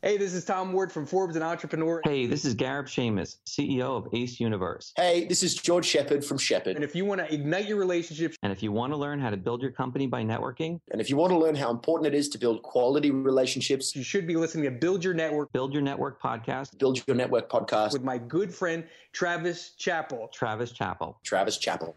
Hey, this is Tom Ward from Forbes and Entrepreneur. Hey, this is Gareb Shamus, CEO of Ace Universe. Hey, this is George Sheppard from Sheppard. And if you want to ignite your relationships, and if you want to learn how to build your company by networking, and if you want to learn how important it is to build quality relationships, you should be listening to Build Your Network, Build Your Network podcast, Build Your Network podcast with my good friend Travis Chappell. Travis Chappell. Travis Chappell.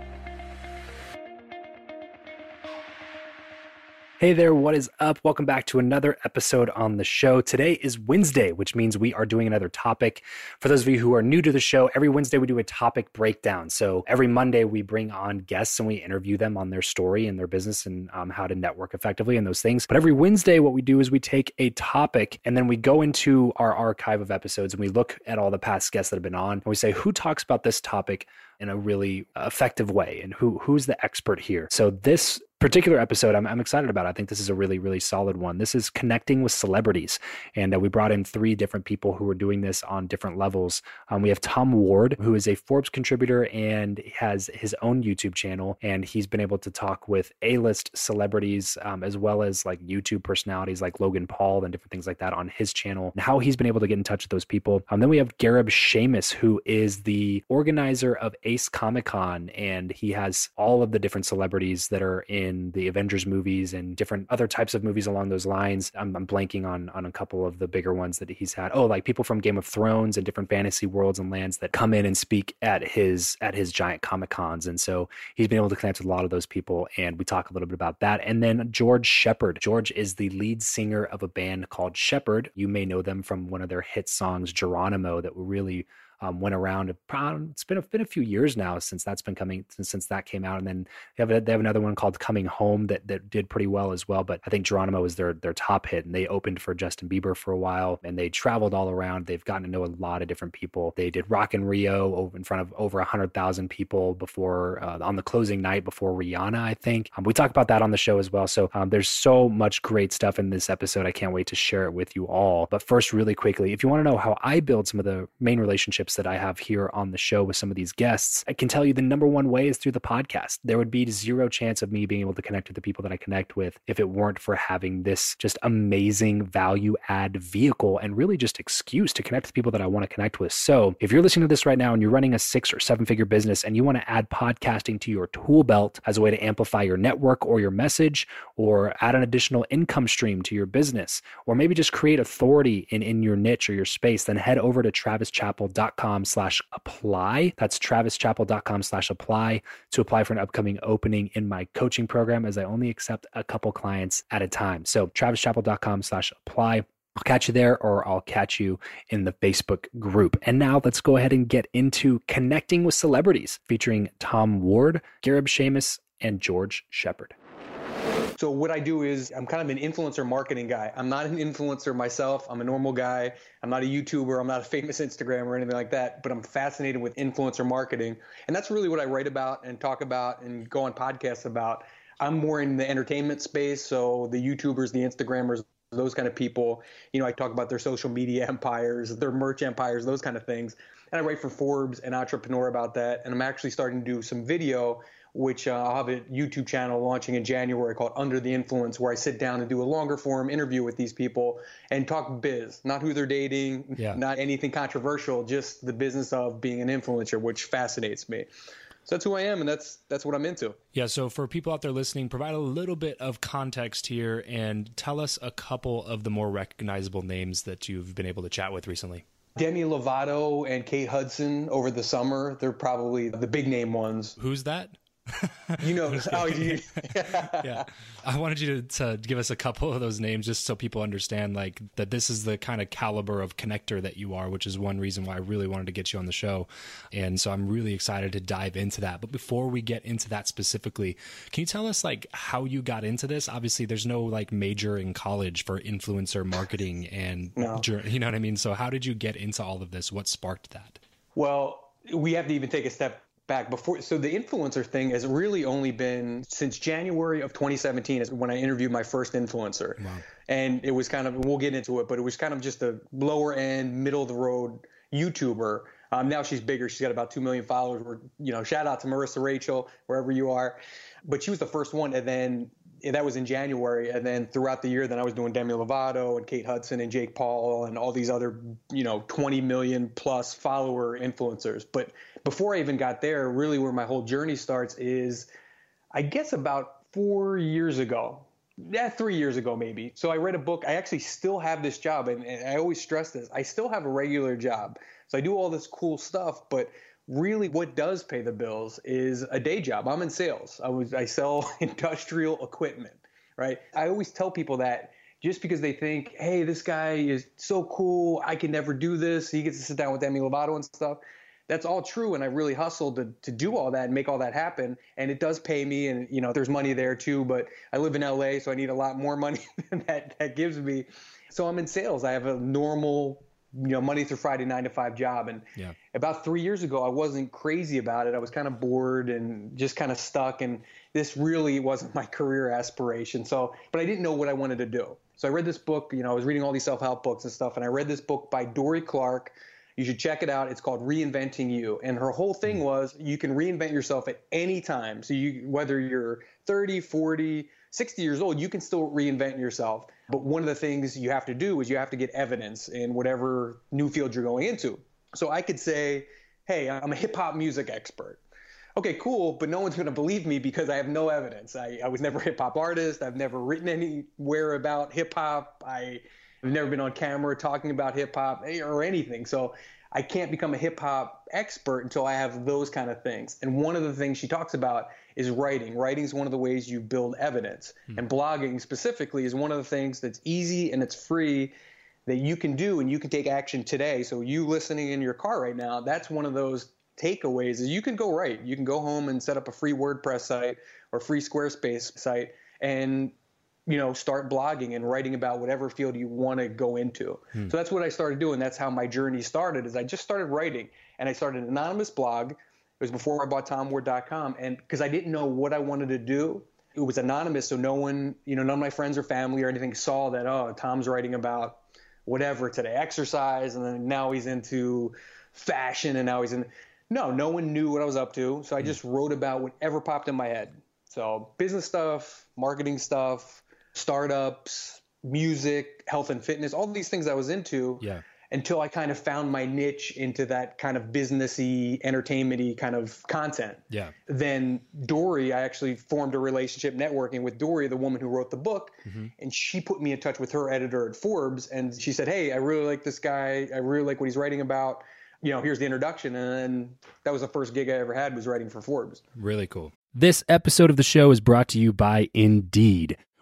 Hey there, what is up? Welcome back to another episode on the show. Today is Wednesday, which means we are doing another topic. For those of you who are new to the show, every Wednesday we do a topic breakdown. So every Monday we bring on guests and we interview them on their story and their business and um, how to network effectively and those things. But every Wednesday, what we do is we take a topic and then we go into our archive of episodes and we look at all the past guests that have been on and we say, who talks about this topic in a really effective way and who who's the expert here so this particular episode I'm, I'm excited about. I think this is a really, really solid one. This is connecting with celebrities. And uh, we brought in three different people who are doing this on different levels. Um, we have Tom Ward, who is a Forbes contributor and has his own YouTube channel. And he's been able to talk with A list celebrities um, as well as like YouTube personalities like Logan Paul and different things like that on his channel and how he's been able to get in touch with those people. Um, then we have Gareb Shamus, who is the organizer of Ace Comic Con. And he has all of the different celebrities that are in in the Avengers movies and different other types of movies along those lines. I'm, I'm, blanking on on a couple of the bigger ones that he's had. Oh, like people from Game of Thrones and different fantasy worlds and lands that come in and speak at his at his giant comic cons. And so he's been able to connect with a lot of those people. And we talk a little bit about that. And then George Sheppard. George is the lead singer of a band called Sheppard. You may know them from one of their hit songs, Geronimo, that were really um, went around. It's been a, been a few years now since that's been coming since, since that came out, and then they have a, they have another one called Coming Home that that did pretty well as well. But I think Geronimo was their their top hit, and they opened for Justin Bieber for a while, and they traveled all around. They've gotten to know a lot of different people. They did Rock in Rio in front of over hundred thousand people before uh, on the closing night before Rihanna, I think. Um, we talk about that on the show as well. So um, there's so much great stuff in this episode. I can't wait to share it with you all. But first, really quickly, if you want to know how I build some of the main relationships relationships that I have here on the show with some of these guests, I can tell you the number one way is through the podcast. There would be zero chance of me being able to connect with the people that I connect with if it weren't for having this just amazing value add vehicle and really just excuse to connect with people that I want to connect with. So if you're listening to this right now and you're running a six or seven figure business and you want to add podcasting to your tool belt as a way to amplify your network or your message or add an additional income stream to your business, or maybe just create authority in, in your niche or your space, then head over to travischappell.com slash apply. That's travischappell.com slash apply to apply for an upcoming opening in my coaching program as I only accept a couple clients at a time. So travischappell.com slash apply. I'll catch you there or I'll catch you in the Facebook group. And now let's go ahead and get into connecting with celebrities featuring Tom Ward, Gareb Shamus, and George Sheppard. So what I do is I'm kind of an influencer marketing guy. I'm not an influencer myself. I'm a normal guy. I'm not a YouTuber. I'm not a famous Instagram or anything like that, but I'm fascinated with influencer marketing. And that's really what I write about and talk about and go on podcasts about. I'm more in the entertainment space, so the YouTubers, the Instagrammers, those kind of people. You know, I talk about their social media empires, their merch empires, those kind of things. And I write for Forbes and Entrepreneur about that. And I'm actually starting to do some video which uh, I'll have a YouTube channel launching in January called Under the Influence, where I sit down and do a longer form interview with these people and talk biz, not who they're dating, yeah. not anything controversial, just the business of being an influencer, which fascinates me. So that's who I am, and that's that's what I'm into. Yeah. So for people out there listening, provide a little bit of context here and tell us a couple of the more recognizable names that you've been able to chat with recently. Demi Lovato and Kate Hudson over the summer. They're probably the big name ones. Who's that? You know, oh, you, yeah. I wanted you to, to, give us a couple of those names just so people understand like that this is the kind of caliber of connector that you are, which is one reason why I really wanted to get you on the show. And so I'm really excited to dive into that. But before we get into that specifically, can you tell us like how you got into this? Obviously, there's no like major in college for influencer marketing and no. you know what I mean? So how did you get into all of this? What sparked that? Well, we have to even take a step back before so the influencer thing has really only been since January of 2017 is when I interviewed my first influencer. Wow. And it was kind of we'll get into it, but it was kind of just a lower end, middle of the road YouTuber. Um, now she's bigger. She's got about two million followers. We're, you know, shout out to Marissa Rachel wherever you are. But she was the first one, and then that was in January, and then throughout the year, then I was doing Demi Lovato and Kate Hudson and Jake Paul and all these other, you know, 20 million plus follower influencers. But before I even got there, really where my whole journey starts is, I guess about four years ago. Yeah, three years ago maybe. So I read a book. I actually still have this job, and, and I always stress this. I still have a regular job. So I do all this cool stuff, but really what does pay the bills is a day job. I'm in sales. I was I sell industrial equipment, right? I always tell people that just because they think, hey, this guy is so cool, I can never do this. He gets to sit down with Demi Lovato and stuff. That's all true, and I really hustled to, to do all that and make all that happen. And it does pay me, and you know, there's money there too. But I live in LA, so I need a lot more money than that that gives me. So I'm in sales. I have a normal you know Monday through Friday nine to five job. And yeah. about three years ago, I wasn't crazy about it. I was kind of bored and just kind of stuck. And this really wasn't my career aspiration. So, but I didn't know what I wanted to do. So I read this book. You know, I was reading all these self help books and stuff, and I read this book by Dorie Clark. You should check it out. It's called Reinventing You. And her whole thing mm. was you can reinvent yourself at any time. So you whether you're 30, 40, 60 years old, you can still reinvent yourself. But one of the things you have to do is you have to get evidence in whatever new field you're going into. So I could say, hey, I'm a hip hop music expert. Okay, cool, but no one's going to believe me because I have no evidence. I, I was never a hip hop artist. I've never written anywhere about hip hop. I've never been on camera talking about hip hop eh, or anything. So I can't become a hip hop expert until I have those kind of things. And one of the things she talks about is writing. Writing is one of the ways you build evidence. Mm-hmm. And blogging specifically is one of the things that's easy and it's free that you can do and you can take action today. So you listening in your car right now, that's one of those takeaways is you can go write. You can go home and set up a free WordPress site or free Squarespace site and you know start blogging and writing about whatever field you want to go into hmm. so that's what i started doing that's how my journey started is i just started writing and i started an anonymous blog it was before i bought tomward.com and because i didn't know what i wanted to do it was anonymous so no one you know none of my friends or family or anything saw that oh tom's writing about whatever today exercise and then now he's into fashion and now he's in. No, no one knew what I was up to. So I just wrote about whatever popped in my head. So business stuff, marketing stuff, startups, music, health and fitness, all these things I was into. Yeah. Until I kind of found my niche into that kind of businessy, entertainmenty kind of content. Yeah. Then Dorie, I actually formed a relationship networking with Dorie, the woman who wrote the book, mm-hmm. and she put me in touch with her editor at Forbes, and she said, "Hey, I really like this guy. I really like what he's writing about. You know, here's the introduction." And then that was the first gig I ever had was writing for Forbes. Really cool. This episode of the show is brought to you by Indeed.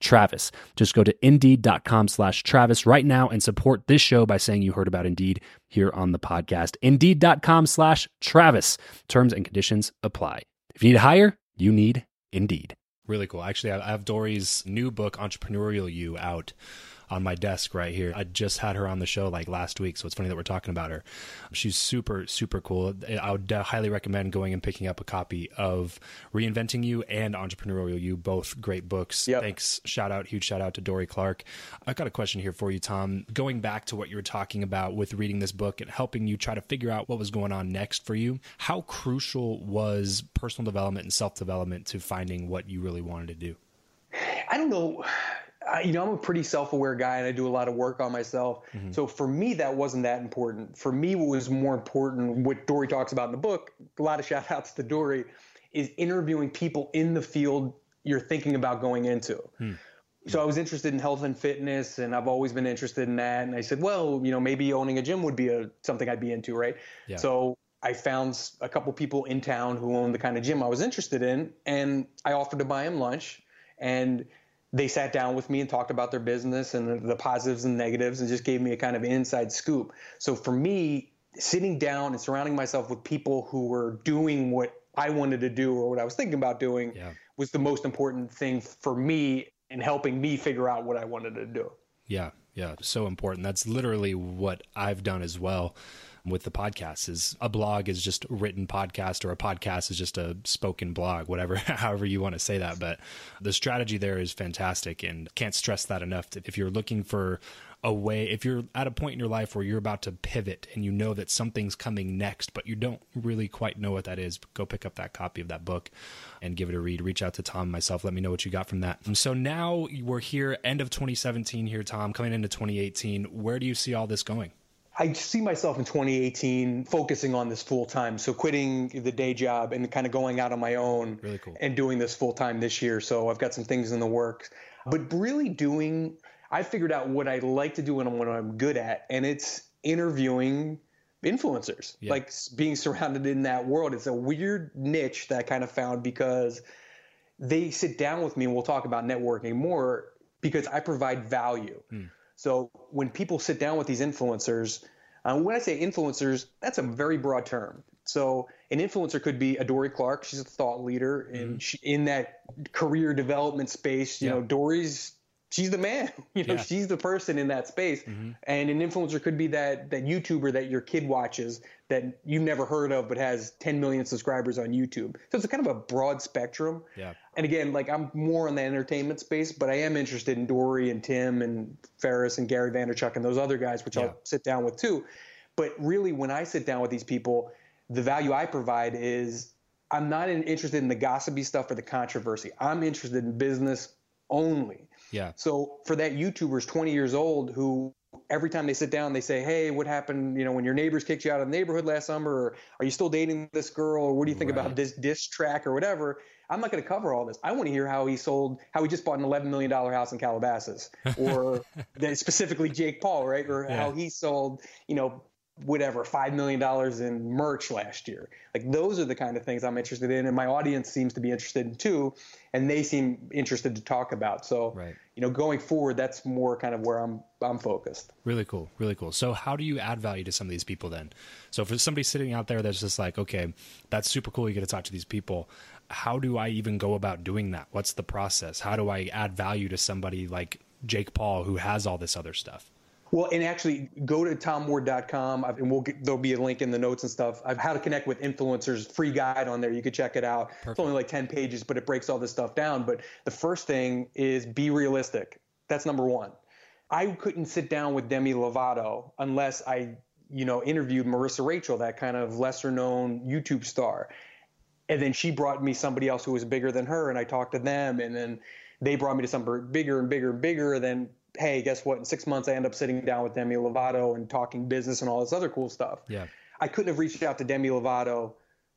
Travis. Just go to indeed.com slash Travis right now and support this show by saying you heard about Indeed here on the podcast. Indeed.com slash Travis. Terms and conditions apply. If you need to hire, you need Indeed. Really cool. Actually, I have Dorie's new book, Entrepreneurial You, out on my desk right here. I just had her on the show like last week, so it's funny that we're talking about her. She's super, super cool. I would highly recommend going and picking up a copy of Reinventing You and Entrepreneurial You, both great books. Yep. Thanks. Shout out, huge shout out to Dorie Clark. I've got a question here for you, Tom. Going back to what you were talking about with reading this book and helping you try to figure out what was going on next for you, how crucial was personal development and self development to finding what you really wanted to do? I don't know. I, you know, I'm a pretty self-aware guy, and I do a lot of work on myself. Mm-hmm. So for me, that wasn't that important. For me, what was more important, what Dorie talks about in the book, a lot of shout outs to Dorie, is interviewing people in the field you're thinking about going into. Hmm. So I was interested in health and fitness, and I've always been interested in that. And I said, well, you know, maybe owning a gym would be a something I'd be into, right? Yeah. So I found a couple people in town who owned the kind of gym I was interested in, and I offered to buy them lunch, and they sat down with me and talked about their business and the, positives and negatives, and just gave me a kind of inside scoop. So for me, sitting down and surrounding myself with people who were doing what I wanted to do or what I was thinking about doing Yeah. was the most important thing for me in helping me figure out what I wanted to do. Yeah, yeah, so important. That's literally what I've done as well with the podcast is a blog is just written podcast or a podcast is just a spoken blog, whatever however you want to say that, but the strategy there is fantastic and can't stress that enough. If you're looking for a way if you're at a point in your life where you're about to pivot and you know that something's coming next but you don't really quite know what that is go pick up that copy of that book and give it a read. Reach out to tom myself. Let me know what you got from that. So now we're here end of 2017 here tom coming into 2018 where do you see all this going I see myself in 2018 focusing on this full time. So quitting the day job and kind of going out on my own Really cool. and doing this full time this year. So I've got some things in the works, but really doing, I figured out what I like to do and what I'm good at, and it's interviewing influencers, Yeah. like being surrounded in that world. It's a weird niche that I kind of found because they sit down with me and we'll talk about networking more because I provide value. Hmm. So when people sit down with these influencers, Um, when I say influencers, that's a very broad term. So an influencer could be a Dorie Clark. She's a thought leader in she, in that career development space. You Yeah. know, Dorie's she's the man. You know, Yeah. she's the person in that space. Mm-hmm. And an influencer could be that that YouTuber that your kid watches that you've never heard of but has 10 million subscribers on YouTube. So it's kind of a broad spectrum. Yeah. And again, like I'm more in the entertainment space, but I am interested in Dorie and Tim and Ferriss and Gary Vaynerchuk and those other guys, which Yeah. I'll sit down with too. But really, when I sit down with these people, the value I provide is I'm not interested in the gossipy stuff or the controversy. I'm interested in business only. Yeah. So for that YouTuber's 20 years old who every time they sit down they say, "Hey, what happened? You know, when your neighbors kicked you out of the neighborhood last summer, or are you still dating this girl, or what do you think Right. about this diss track or whatever?" I'm not going to cover all this. I want to hear how he sold, how he just bought an 11 million dollar house in Calabasas, or that specifically Jake Paul, right? Or Yeah. how he sold, you know, whatever five million dollars in merch last year. Like those are the kind of things I'm interested in, and my audience seems to be interested in too, and they seem interested to talk about. So, Right. you know, going forward, that's more kind of where I'm I'm focused. Really cool. Really cool. So, how do you add value to some of these people then? So, for somebody sitting out there that's just like, okay, that's super cool. You get to talk to these people. How do I even go about doing that? What's the process? How do I add value to somebody like Jake Paul who has all this other stuff? Well, and actually, go to tomward.com, and we'll get, there'll be a link in the notes and stuff. I've how to connect with influencers, free guide on there. You could check it out. It's only like ten pages, but it breaks all this stuff down. But the first thing is be realistic. That's number one. I couldn't sit down with Demi Lovato unless I, you know, interviewed Marissa Rachel, that kind of lesser known YouTube star. And then she brought me somebody else who was bigger than her, and I talked to them, and then they brought me to somebody bigger and bigger and bigger. And then, hey, guess what? In six months, I end up sitting down with Demi Lovato and talking business and all this other cool stuff. Yeah. I couldn't have reached out to Demi Lovato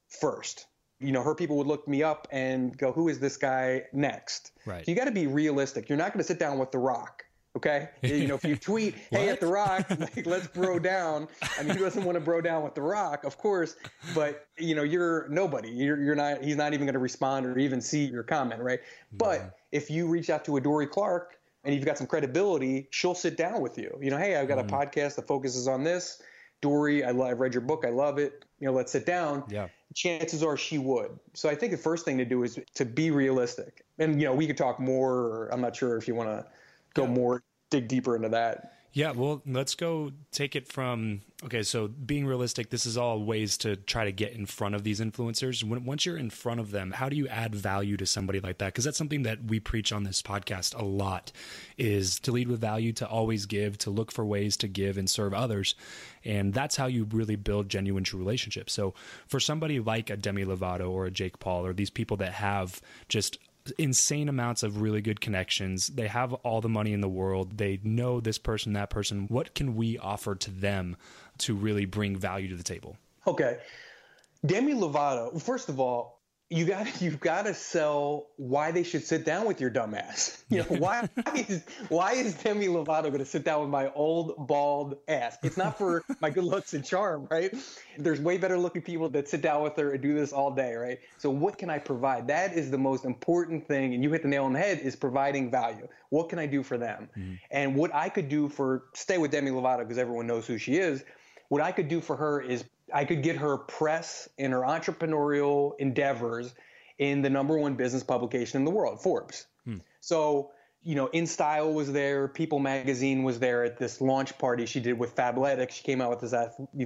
first. You know, her people would look me up and go, "Who is this guy next?" Right. So you got to be realistic. You're not going to sit down with The Rock. Okay, you know if you tweet, "Hey, at The Rock, like, let's bro down." I mean, who doesn't want to bro down with The Rock? Of course, but you know you're nobody. You're, you're not. He's not even going to respond or even see your comment, right? But mm-hmm. if you reach out to a Dorie Clark and you've got some credibility, she'll sit down with you. You know, hey, I've got a mm-hmm. podcast that focuses on this. Dorie, I I've read your book. I love it. You know, let's sit down. Yeah. Chances are she would. So I think the first thing to do is to be realistic. And, you know, we could talk more, or I'm not sure if you want to go more, dig deeper into that. Yeah, well, let's go take it from okay. So, being realistic, this is all ways to try to get in front of these influencers. When, once you're in front of them, how do you add value to somebody like that? Because that's something that we preach on this podcast a lot: is to lead with value, to always give, to look for ways to give and serve others, and that's how you really build genuine, true relationships. So, for somebody like a Demi Lovato or a Jake Paul or these people that have just insane amounts of really good connections. They have all the money in the world. They know this person, that person. What can we offer to them to really bring value to the table? Okay. Demi Lovato, first of all, you got you've got to sell why they should sit down with your dumbass. You know why is why is Demi Lovato going to sit down with my old bald ass? It's not for my good looks and charm, right? There's way better looking people that sit down with her and do this all day, right? So what can I provide? That is the most important thing, and you hit the nail on the head. Is providing value. What can I do for them? Mm-hmm. And what I could do for stay with Demi Lovato because everyone knows who she is. What I could do for her is I could get her press in her entrepreneurial endeavors in the number one business publication in the world, Forbes. Hmm. So, you know, In Style was there, People Magazine was there at this launch party she did with Fabletics. She came out with this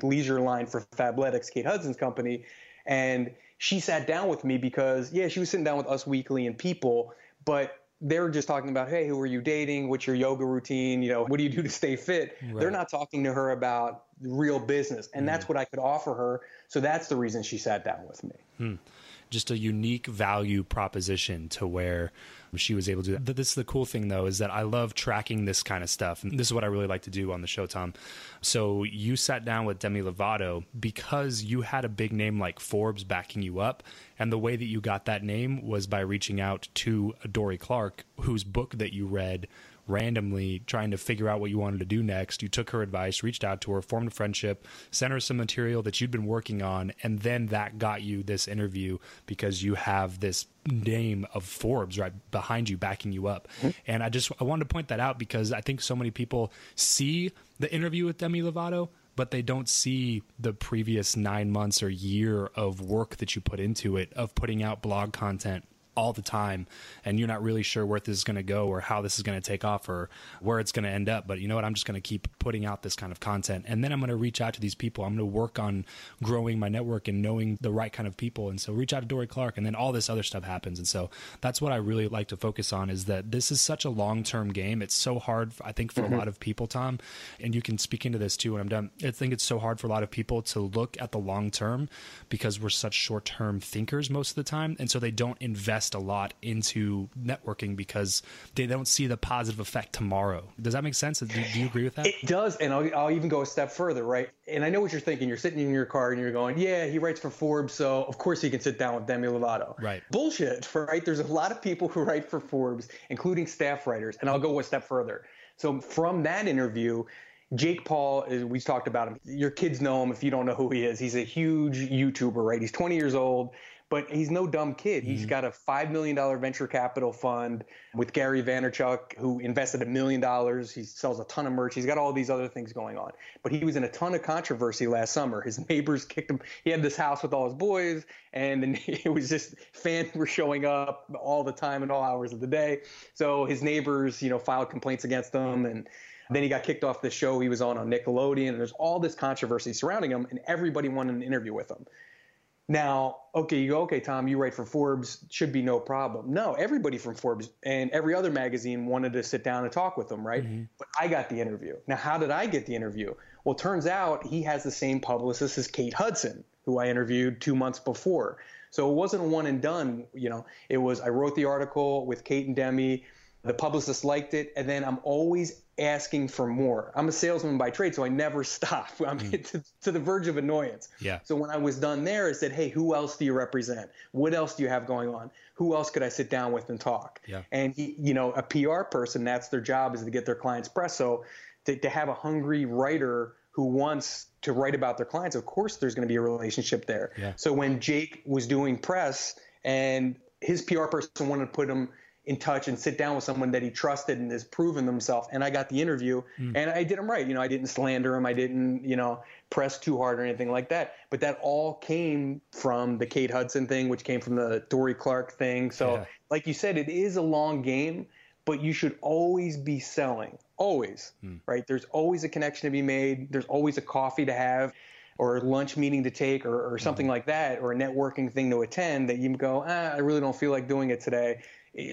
leisure line for Fabletics, Kate Hudson's company. And she sat down with me because, yeah, she was sitting down with Us Weekly and People, but they were just talking about, hey, who are you dating? What's your yoga routine? You know, what do you do to stay fit? They're not talking to her about real business. And that's mm. what I could offer her. So that's the reason she sat down with me. Hmm. Just a unique value proposition to where she was able to do that. This is the cool thing though, is that I love tracking this kind of stuff. And this is what I really like to do on the show, Tom. So you sat down with Demi Lovato because you had a big name like Forbes backing you up. And the way that you got that name was by reaching out to Dorie Clark, whose book that you read randomly trying to figure out what you wanted to do next. You took her advice, reached out to her, formed a friendship, sent her some material that you'd been working on, and then that got you this interview because you have this name of Forbes right behind you backing you up. Mm-hmm. And I just I wanted to point that out because I think so many people see the interview with Demi Lovato but they don't see the previous nine months or year of work that you put into it, of putting out blog content all the time and you're not really sure where this is going to go or how this is going to take off or where it's going to end up but you know what? I'm just going to keep putting out this kind of content and then i'm going to reach out to these people. I'm going to work on growing my network and knowing the right kind of people and so reach out to dorie clark and then all this other stuff happens and so that's what i really like to focus on is that this is such a long-term game. It's so hard i think for mm-hmm. a lot of people tom and you can speak into this too when i'm done. I think it's so hard for a lot of people to look at the long term because we're such short-term thinkers most of the time and so they don't invest invest a lot into networking because they don't see the positive effect tomorrow. Does that make sense? Do, do you agree with that? It does. And I'll, I'll even go a step further, right? And I know what you're thinking. You're sitting in your car and you're going, yeah, he writes for Forbes. So of course he can sit down with Demi Lovato. Right. Bullshit, right? There's a lot of people who write for Forbes, including staff writers. And I'll go a step further. So from that interview, Jake Paul is we talked about him. Your kids know him if you don't know who he is. He's a huge YouTuber, right? He's 20 years old but he's no dumb kid. He's mm-hmm. got a $5 million venture capital fund with Gary Vaynerchuk, who invested a million dollars. He sells a ton of merch. He's got all these other things going on. But he was in a ton of controversy last summer. His neighbors kicked him. He had this house with all his boys, and it was just fans were showing up all the time and all hours of the day. So his neighbors, you know, filed complaints against him and then he got kicked off the show he was on on Nickelodeon. And there's all this controversy surrounding him, and everybody wanted an interview with him. Now, okay, you go, okay, Tom, you write for Forbes, should be no problem. No, everybody from Forbes and every other magazine wanted to sit down and talk with him, right? Mm-hmm. But I got the interview. Now, how did I get the interview? Well, turns out he has the same publicist as Kate Hudson, who I interviewed two months before. So it wasn't one and done. You know, it was I wrote the article with Kate and Demi. The publicist liked it, and then I'm always asking for more. I'm a salesman by trade, so I never stop. I'm mm. to, to, the verge of annoyance. Yeah. So when I was done there, I said, "Hey, who else do you represent? What else do you have going on? Who else could I sit down with and talk?" Yeah. And he, you know, a PR person, that's their job is to get their clients press. So to, to have a hungry writer who wants to write about their clients, of course, there's going to be a relationship there. Yeah. So when Jake was doing press and his PR person wanted to put him in touch and sit down with someone that he trusted and has proven themselves. And I got the interview mm. and I did him right. You know, I didn't slander him. I didn't, you know, press too hard or anything like that. But that all came from the Kate Hudson thing, which came from the Dorie Clark thing. So, yeah. like you said, it is a long game, but you should always be selling. Always, mm. right? There's always a connection to be made. There's always a coffee to have or a lunch meeting to take or, or something mm. like that or a networking thing to attend that you go, ah, I really don't feel like doing it today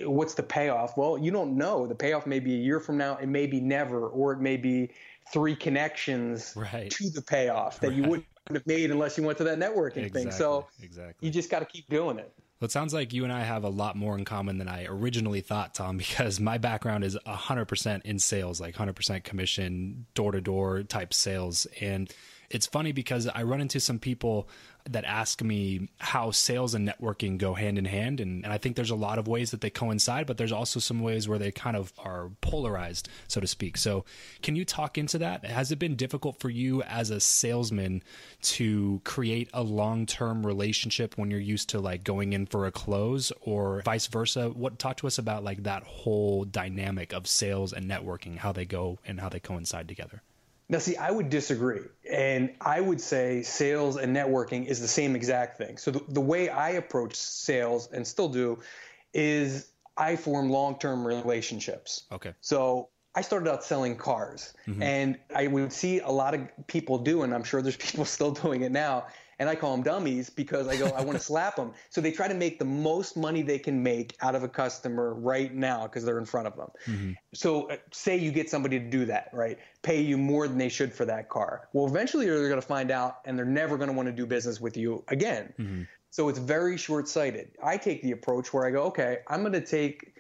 what's the payoff? Well, you don't know. The payoff may be a year from now, it may be never, or it may be three connections right. to the payoff that right. you wouldn't have made unless you went to that networking exactly. thing. So exactly. you just got to keep doing it. Well, it sounds like you and I have a lot more in common than I originally thought, Tom, because my background is 100% in sales, like 100% commission, door to door type sales. And it's funny because I run into some people that ask me how sales and networking go hand in hand. And, and I think there's a lot of ways that they coincide, but there's also some ways where they kind of are polarized, so to speak. So, can you talk into that? Has it been difficult for you as a salesman to create a long term relationship when you're used to like going in for a close or vice versa? What talk to us about like that whole dynamic of sales and networking, how they go and how they coincide together? Now, see, I would disagree. And I would say sales and networking is the same exact thing. So, the, the way I approach sales and still do is I form long term relationships. Okay. So, I started out selling cars, mm-hmm. and I would see a lot of people do, and I'm sure there's people still doing it now and I call them dummies because I go, I want to slap them. So they try to make the most money they can make out of a customer right now because they're in front of them. Mm-hmm. So uh, say you get somebody to do that, right? Pay you more than they should for that car. Well, eventually they're going to find out and they're never going to want to do business with you again. Mm-hmm. So it's very short sighted. I take the approach where I go, okay, I'm going to take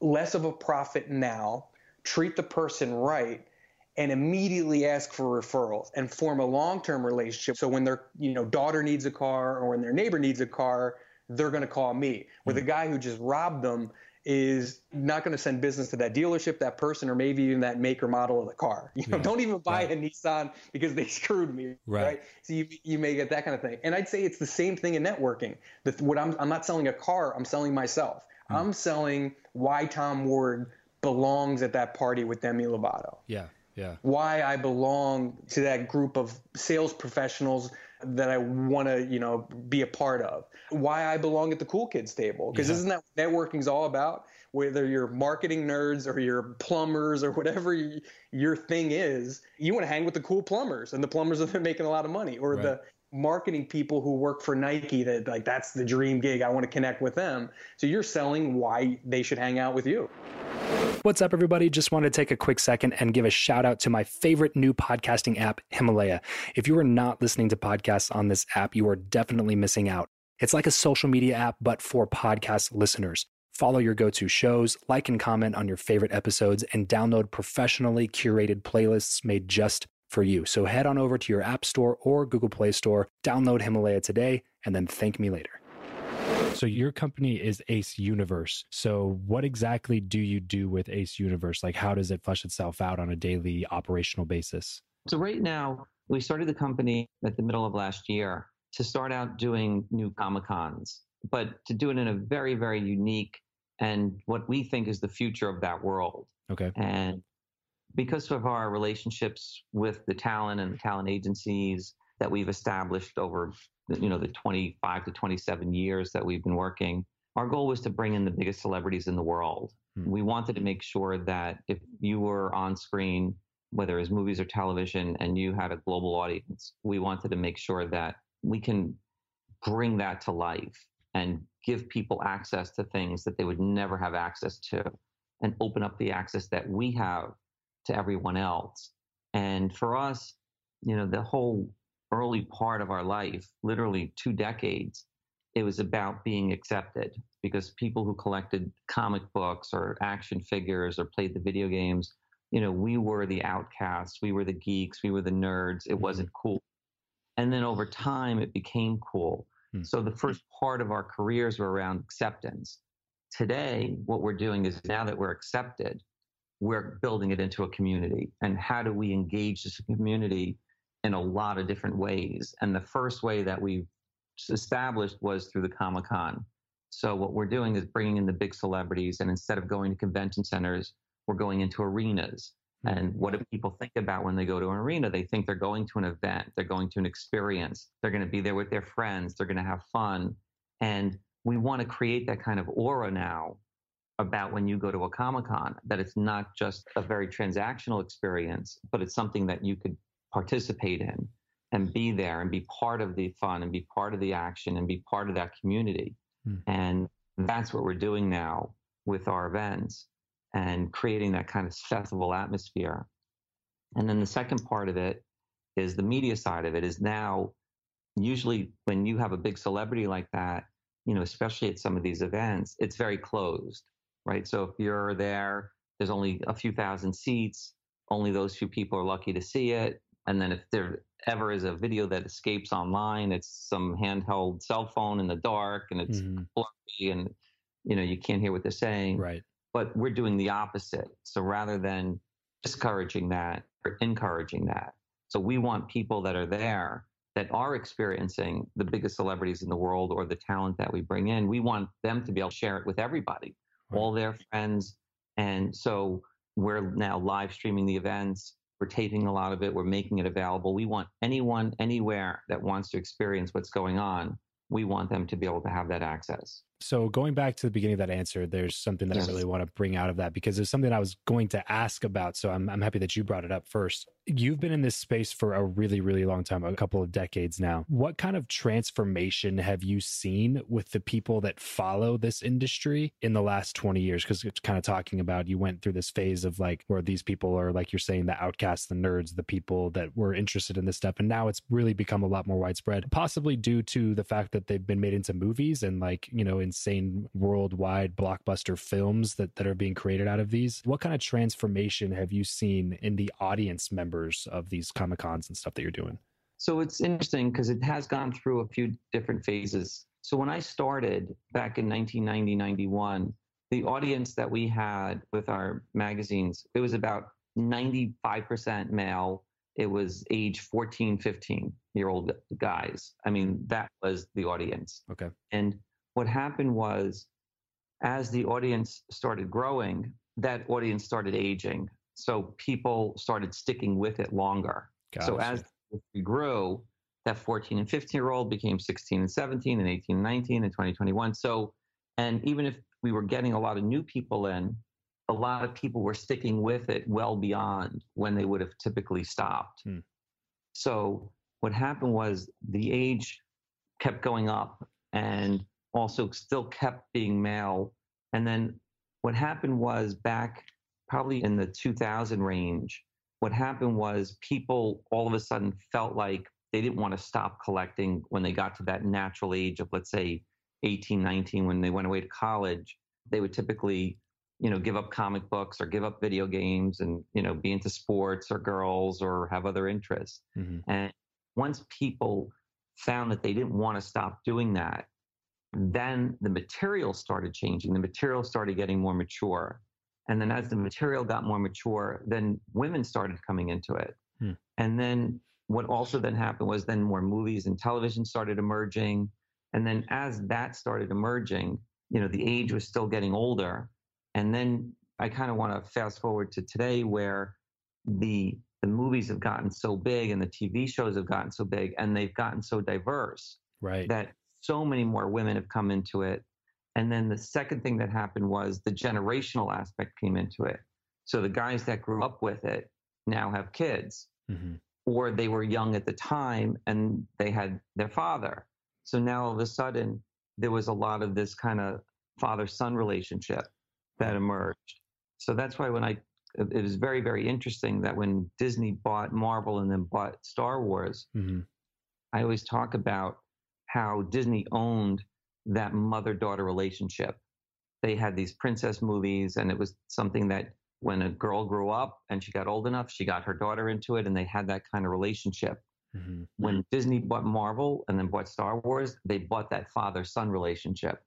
less of a profit now, treat the person right, and immediately ask for referrals and form a long-term relationship. So when their you know daughter needs a car or when their neighbor needs a car, they're going to call me. Where the mm. guy who just robbed them is not going to send business to that dealership, that person, or maybe even that make or model of the car. You know, yeah. don't even buy right. a Nissan because they screwed me. Right. right. So you you may get that kind of thing. And I'd say it's the same thing in networking. The, what I'm I'm not selling a car. I'm selling myself. Hmm. I'm selling why Tom Ward belongs at that party with Demi Lovato. Yeah. Yeah. Why I belong to that group of sales professionals that I want to, you know, be a part of. Why I belong at the cool kids table because Yeah. isn't that what networking's all about? Whether you're marketing nerds or you're plumbers or whatever y- your thing is, you want to hang with the cool plumbers and the plumbers that are making a lot of money or Right. the marketing people who work for Nike that like that's the dream gig. I want to connect with them. So you're selling why they should hang out with you. What's up, everybody? Just wanted to take a quick second and give a shout out to my favorite new podcasting app, Himalaya. If you are not listening to podcasts on this app, you are definitely missing out. It's like a social media app, but for podcast listeners. Follow your go to shows, like and comment on your favorite episodes, and download professionally curated playlists made just for you. So head on over to your App Store or Google Play Store, download Himalaya today, and then thank me later. So your company is Ace Universe. So what exactly do you do with Ace Universe? Like how does it flesh itself out on a daily operational basis? So right now, we started the company at the middle of last year to start out doing new Comic Cons, but to do it in a very, very unique and what we think is the future of that world. Okay. And because of our relationships with the talent and the talent agencies that we've established over the, you know the 25 to 27 years that we've been working, our goal was to bring in the biggest celebrities in the world. Hmm. We wanted to make sure that if you were on screen, whether it was movies or television, and you had a global audience, we wanted to make sure that we can bring that to life and give people access to things that they would never have access to and open up the access that we have to everyone else. And for us, you know, the whole early part of our life, literally two decades, it was about being accepted because people who collected comic books or action figures or played the video games, you know, we were the outcasts, we were the geeks, we were the nerds. It wasn't cool. And then over time, it became cool. Hmm. So the first part of our careers were around acceptance. Today, what we're doing is now that we're accepted, we're building it into a community. And how do we engage this community in a lot of different ways? And the first way that we've established was through the Comic Con. So what we're doing is bringing in the big celebrities, and instead of going to convention centers, we're going into arenas. Hmm. And what do people think about when they go to an arena? They think they're going to an event, they're going to an experience, they're going to be there with their friends, they're going to have fun. And we want to create that kind of aura now about when you go to a Comic Con, that it's not just a very transactional experience, but it's something that you could participate in and be there and be part of the fun and be part of the action and be part of that community. Hmm. And that's what we're doing now with our events and creating that kind of festival atmosphere. And then the second part of it is the media side of it is now usually when you have a big celebrity like that, you know, especially at some of these events, it's very closed, right? So if you're there, there's only a few thousand seats, only those few people are lucky to see it. And then if there ever is a video that escapes online, it's some handheld cell phone in the dark and it's Mhm. blurry and you know you can't hear what they're saying Right. but we're doing the opposite. So rather than discouraging that or encouraging that, so we want people that are there that are experiencing the biggest celebrities in the world or the talent that we bring in. We want them to be able to share it with everybody, All their friends. And so we're now live streaming the events. We're taping a lot of it. We're making it available. We want anyone, anywhere that wants to experience what's going on, we want them to be able to have that access. So going back to the beginning of that answer, there's something that Yes. I really want to bring out of that because there's something I was going to ask about. So I'm, I'm happy that you brought it up first. You've been in this space for a really, really long time, a couple of decades now. What kind of transformation have you seen with the people that follow this industry in the last 20 years? Because it's kind of talking about you went through this phase of like where these people are, like you're saying, the outcasts, the nerds, the people that were interested in this stuff. And now it's really become a lot more widespread, possibly due to the fact that they've been made into movies and like, you know, insane worldwide blockbuster films that, that are being created out of these. What kind of transformation have you seen in the audience members of these Comic Cons and stuff that you're doing? So it's interesting because it has gone through a few different phases. So when I started back in 1990, 91, the audience that we had with our magazines, it was about 95% male. It was age 14, 15 year old guys. I mean, that was the audience. Okay. And what happened was, as the audience started growing, that audience started aging. So people started sticking with it longer. Gotcha. So as we grew, that 14 and 15 year old became 16 and 17 and 18 and 19 and 2021. So, and even if we were getting a lot of new people in, a lot of people were sticking with it well beyond when they would have typically stopped. Hmm. So what happened was the age kept going up and also still kept being male. And then what happened was back probably in the 2000 range, what happened was people all of a sudden felt like they didn't want to stop collecting when they got to that natural age of, let's say, 18, 19, when they went away to college. They would typically, you know, give up comic books or give up video games and, you know, be into sports or girls or have other interests. Mhm. And once people found that they didn't want to stop doing that, then the material started changing. The material started getting more mature. And then as the material got more mature, then women started coming into it. Hmm. And then what also then happened was then more movies and television started emerging. And then as that started emerging, you know, the age was still getting older. And then I kind of want to fast forward to today where the the movies have gotten so big and the TV shows have gotten so big and they've gotten so diverse Right. that so many more women have come into it. And then the second thing that happened was the generational aspect came into it. So the guys that grew up with it now have kids, Mhm. or they were young at the time and they had their father. So now all of a sudden, there was a lot of this kind of father son relationship that emerged. So that's why when I, it was very, very interesting that when Disney bought Marvel and then bought Star Wars, Mhm. I always talk about how Disney owned that mother daughter relationship. They had these princess movies, and it was something that when a girl grew up and she got old enough, she got her daughter into it, and they had that kind of relationship. Mhm. When Disney bought Marvel and then bought Star Wars, they bought that father son relationship.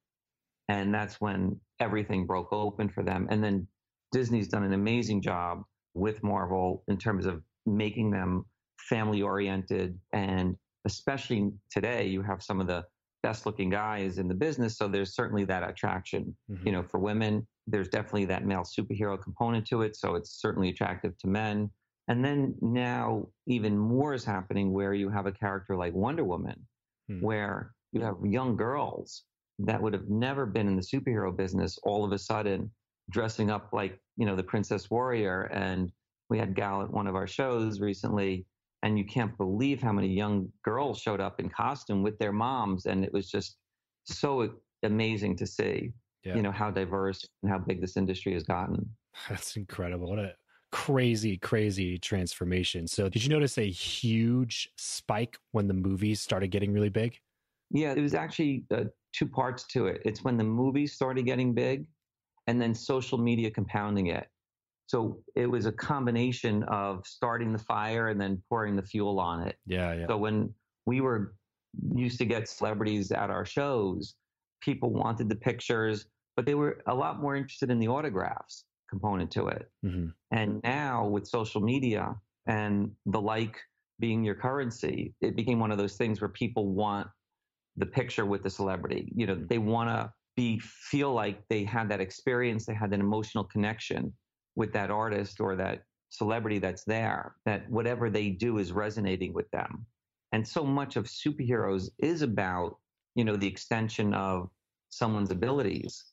And that's when everything broke open for them. And then Disney's done an amazing job with Marvel in terms of making them family oriented. And especially today, you have some of the best looking guys in the business. So there's certainly that attraction. Mhm. You know, for women, there's definitely that male superhero component to it. So it's certainly attractive to men. And then now, even more is happening where you have a character like Wonder Woman, Hmm. where you have young girls that would have never been in the superhero business all of a sudden dressing up like, you know, the Princess Warrior. And we had Gal at one of our shows recently, and you can't believe how many young girls showed up in costume with their moms. And it was just so amazing to see, Yeah. you know, how diverse and how big this industry has gotten. That's incredible. What a crazy, crazy transformation. So, did you notice a huge spike when the movies started getting really big? Yeah, it was actually uh, two parts to it. It's when the movies started getting big and then social media compounding it. So it was a combination of starting the fire and then pouring the fuel on it. Yeah, yeah. So when we were used to get celebrities at our shows, people wanted the pictures, but they were a lot more interested in the autographs component to it. hmm And now with social media and the like being your currency, it became one of those things where people want the picture with the celebrity. You know, they want to be feel like they had that experience, they had an emotional connection with that artist or that celebrity that's there, that whatever they do is resonating with them. And so much of superheroes is about, you know, the extension of someone's abilities.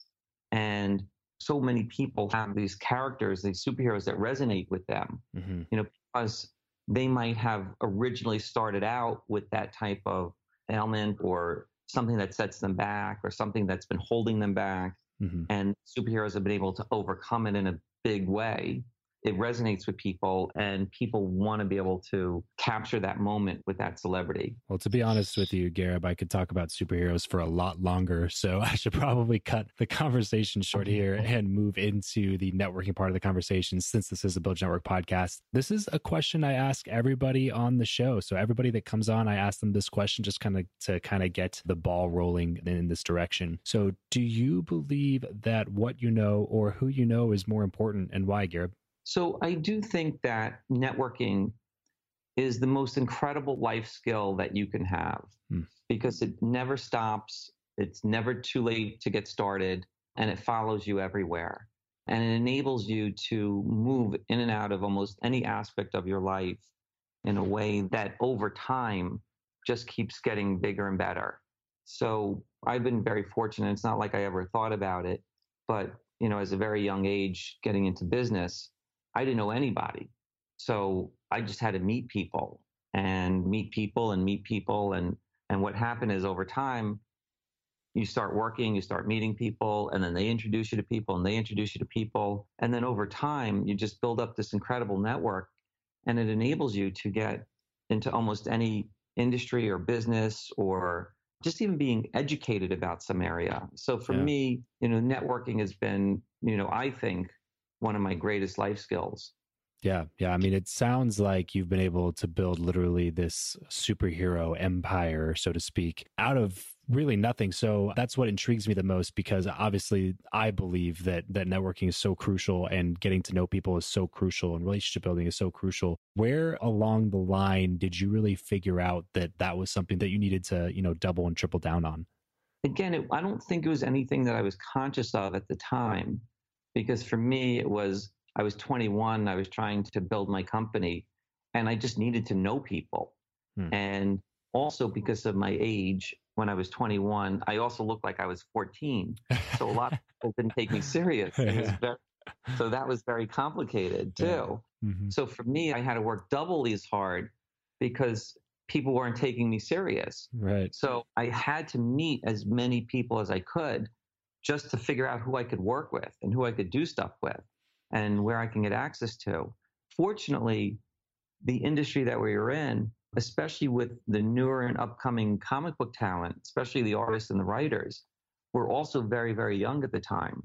And so many people have these characters, these superheroes that resonate with them hmm you know, because they might have originally started out with that type of ailment or something that sets them back or something that's been holding them back. hmm And superheroes have been able to overcome it in a big way. It resonates with people, and people want to be able to capture that moment with that celebrity. Well, to be honest with you, Gareb, I could talk about superheroes for a lot longer. So I should probably cut the conversation short here and move into the networking part of the conversation since this is a Build Network podcast. This is a question I ask everybody on the show. So everybody that comes on, I ask them this question just kind of to kind of get the ball rolling in this direction. So do you believe that what you know or who you know is more important and why, Gareb? So I do think that networking is the most incredible life skill that you can have Hmm. because it never stops. It's never too late to get started and it follows you everywhere. and it enables you to move in and out of almost any aspect of your life in a way that over time just keeps getting bigger and better. So I've been very fortunate. It's not like I ever thought about it, but you know, as a very young age, getting into business, I didn't know anybody. So I just had to meet people and meet people and meet people. And, and what happened is over time, you start working, you start meeting people, and then they introduce you to people and they introduce you to people. And then over time, you just build up this incredible network and it enables you to get into almost any industry or business or just even being educated about some area. So for yeah. me, you know, networking has been, you know, I think one of my greatest life skills. Yeah, yeah. I mean, it sounds like you've been able to build literally this superhero empire, so to speak, out of really nothing. So that's what intrigues me the most because obviously I believe that that networking is so crucial and getting to know people is so crucial and relationship building is so crucial. Where along the line did you really figure out that that was something that you needed to, you know, double and triple down on? Again, it, I don't think it was anything that I was conscious of at the time because for me it was I was 21, I was trying to build my company and I just needed to know people. Hmm. And also because of my age, when I was 21, I also looked like I was 14. So a lot of people didn't take me serious. Very, so that was very complicated too. Yeah. Mm-hmm. So for me, I had to work doubly as hard because people weren't taking me serious. Right. So I had to meet as many people as I could just to figure out who I could work with and who I could do stuff with and where I can get access to. Fortunately, the industry that we were in especially with the newer and upcoming comic book talent, especially the artists and the writers, were also very, very young at the time.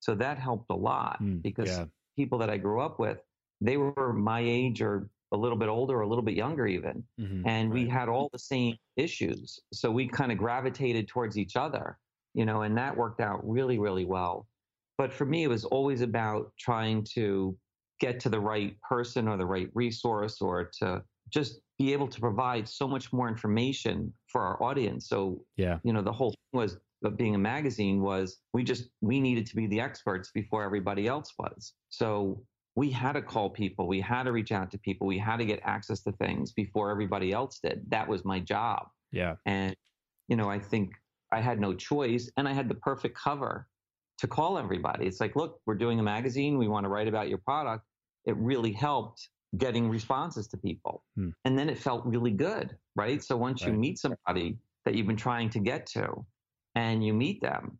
So that helped a lot mm, because yeah. people that I grew up with, they were my age or a little bit older or a little bit younger even. Mm-hmm, and right. we had all the same issues. So we kind of gravitated towards each other, you know, and that worked out really, really well. But for me, it was always about trying to get to the right person or the right resource or to just be able to provide so much more information for our audience. So, yeah, you know, the whole thing was of being a magazine was we just we needed to be the experts before everybody else was. So we had to call people, we had to reach out to people, we had to get access to things before everybody else did. That was my job. Yeah. And you know, I think I had no choice and I had the perfect cover to call everybody. It's like, look, we're doing a magazine, we want to write about your product. It really helped getting responses to people. Hmm. And then it felt really good, right? So once right. you meet somebody that you've been trying to get to and you meet them,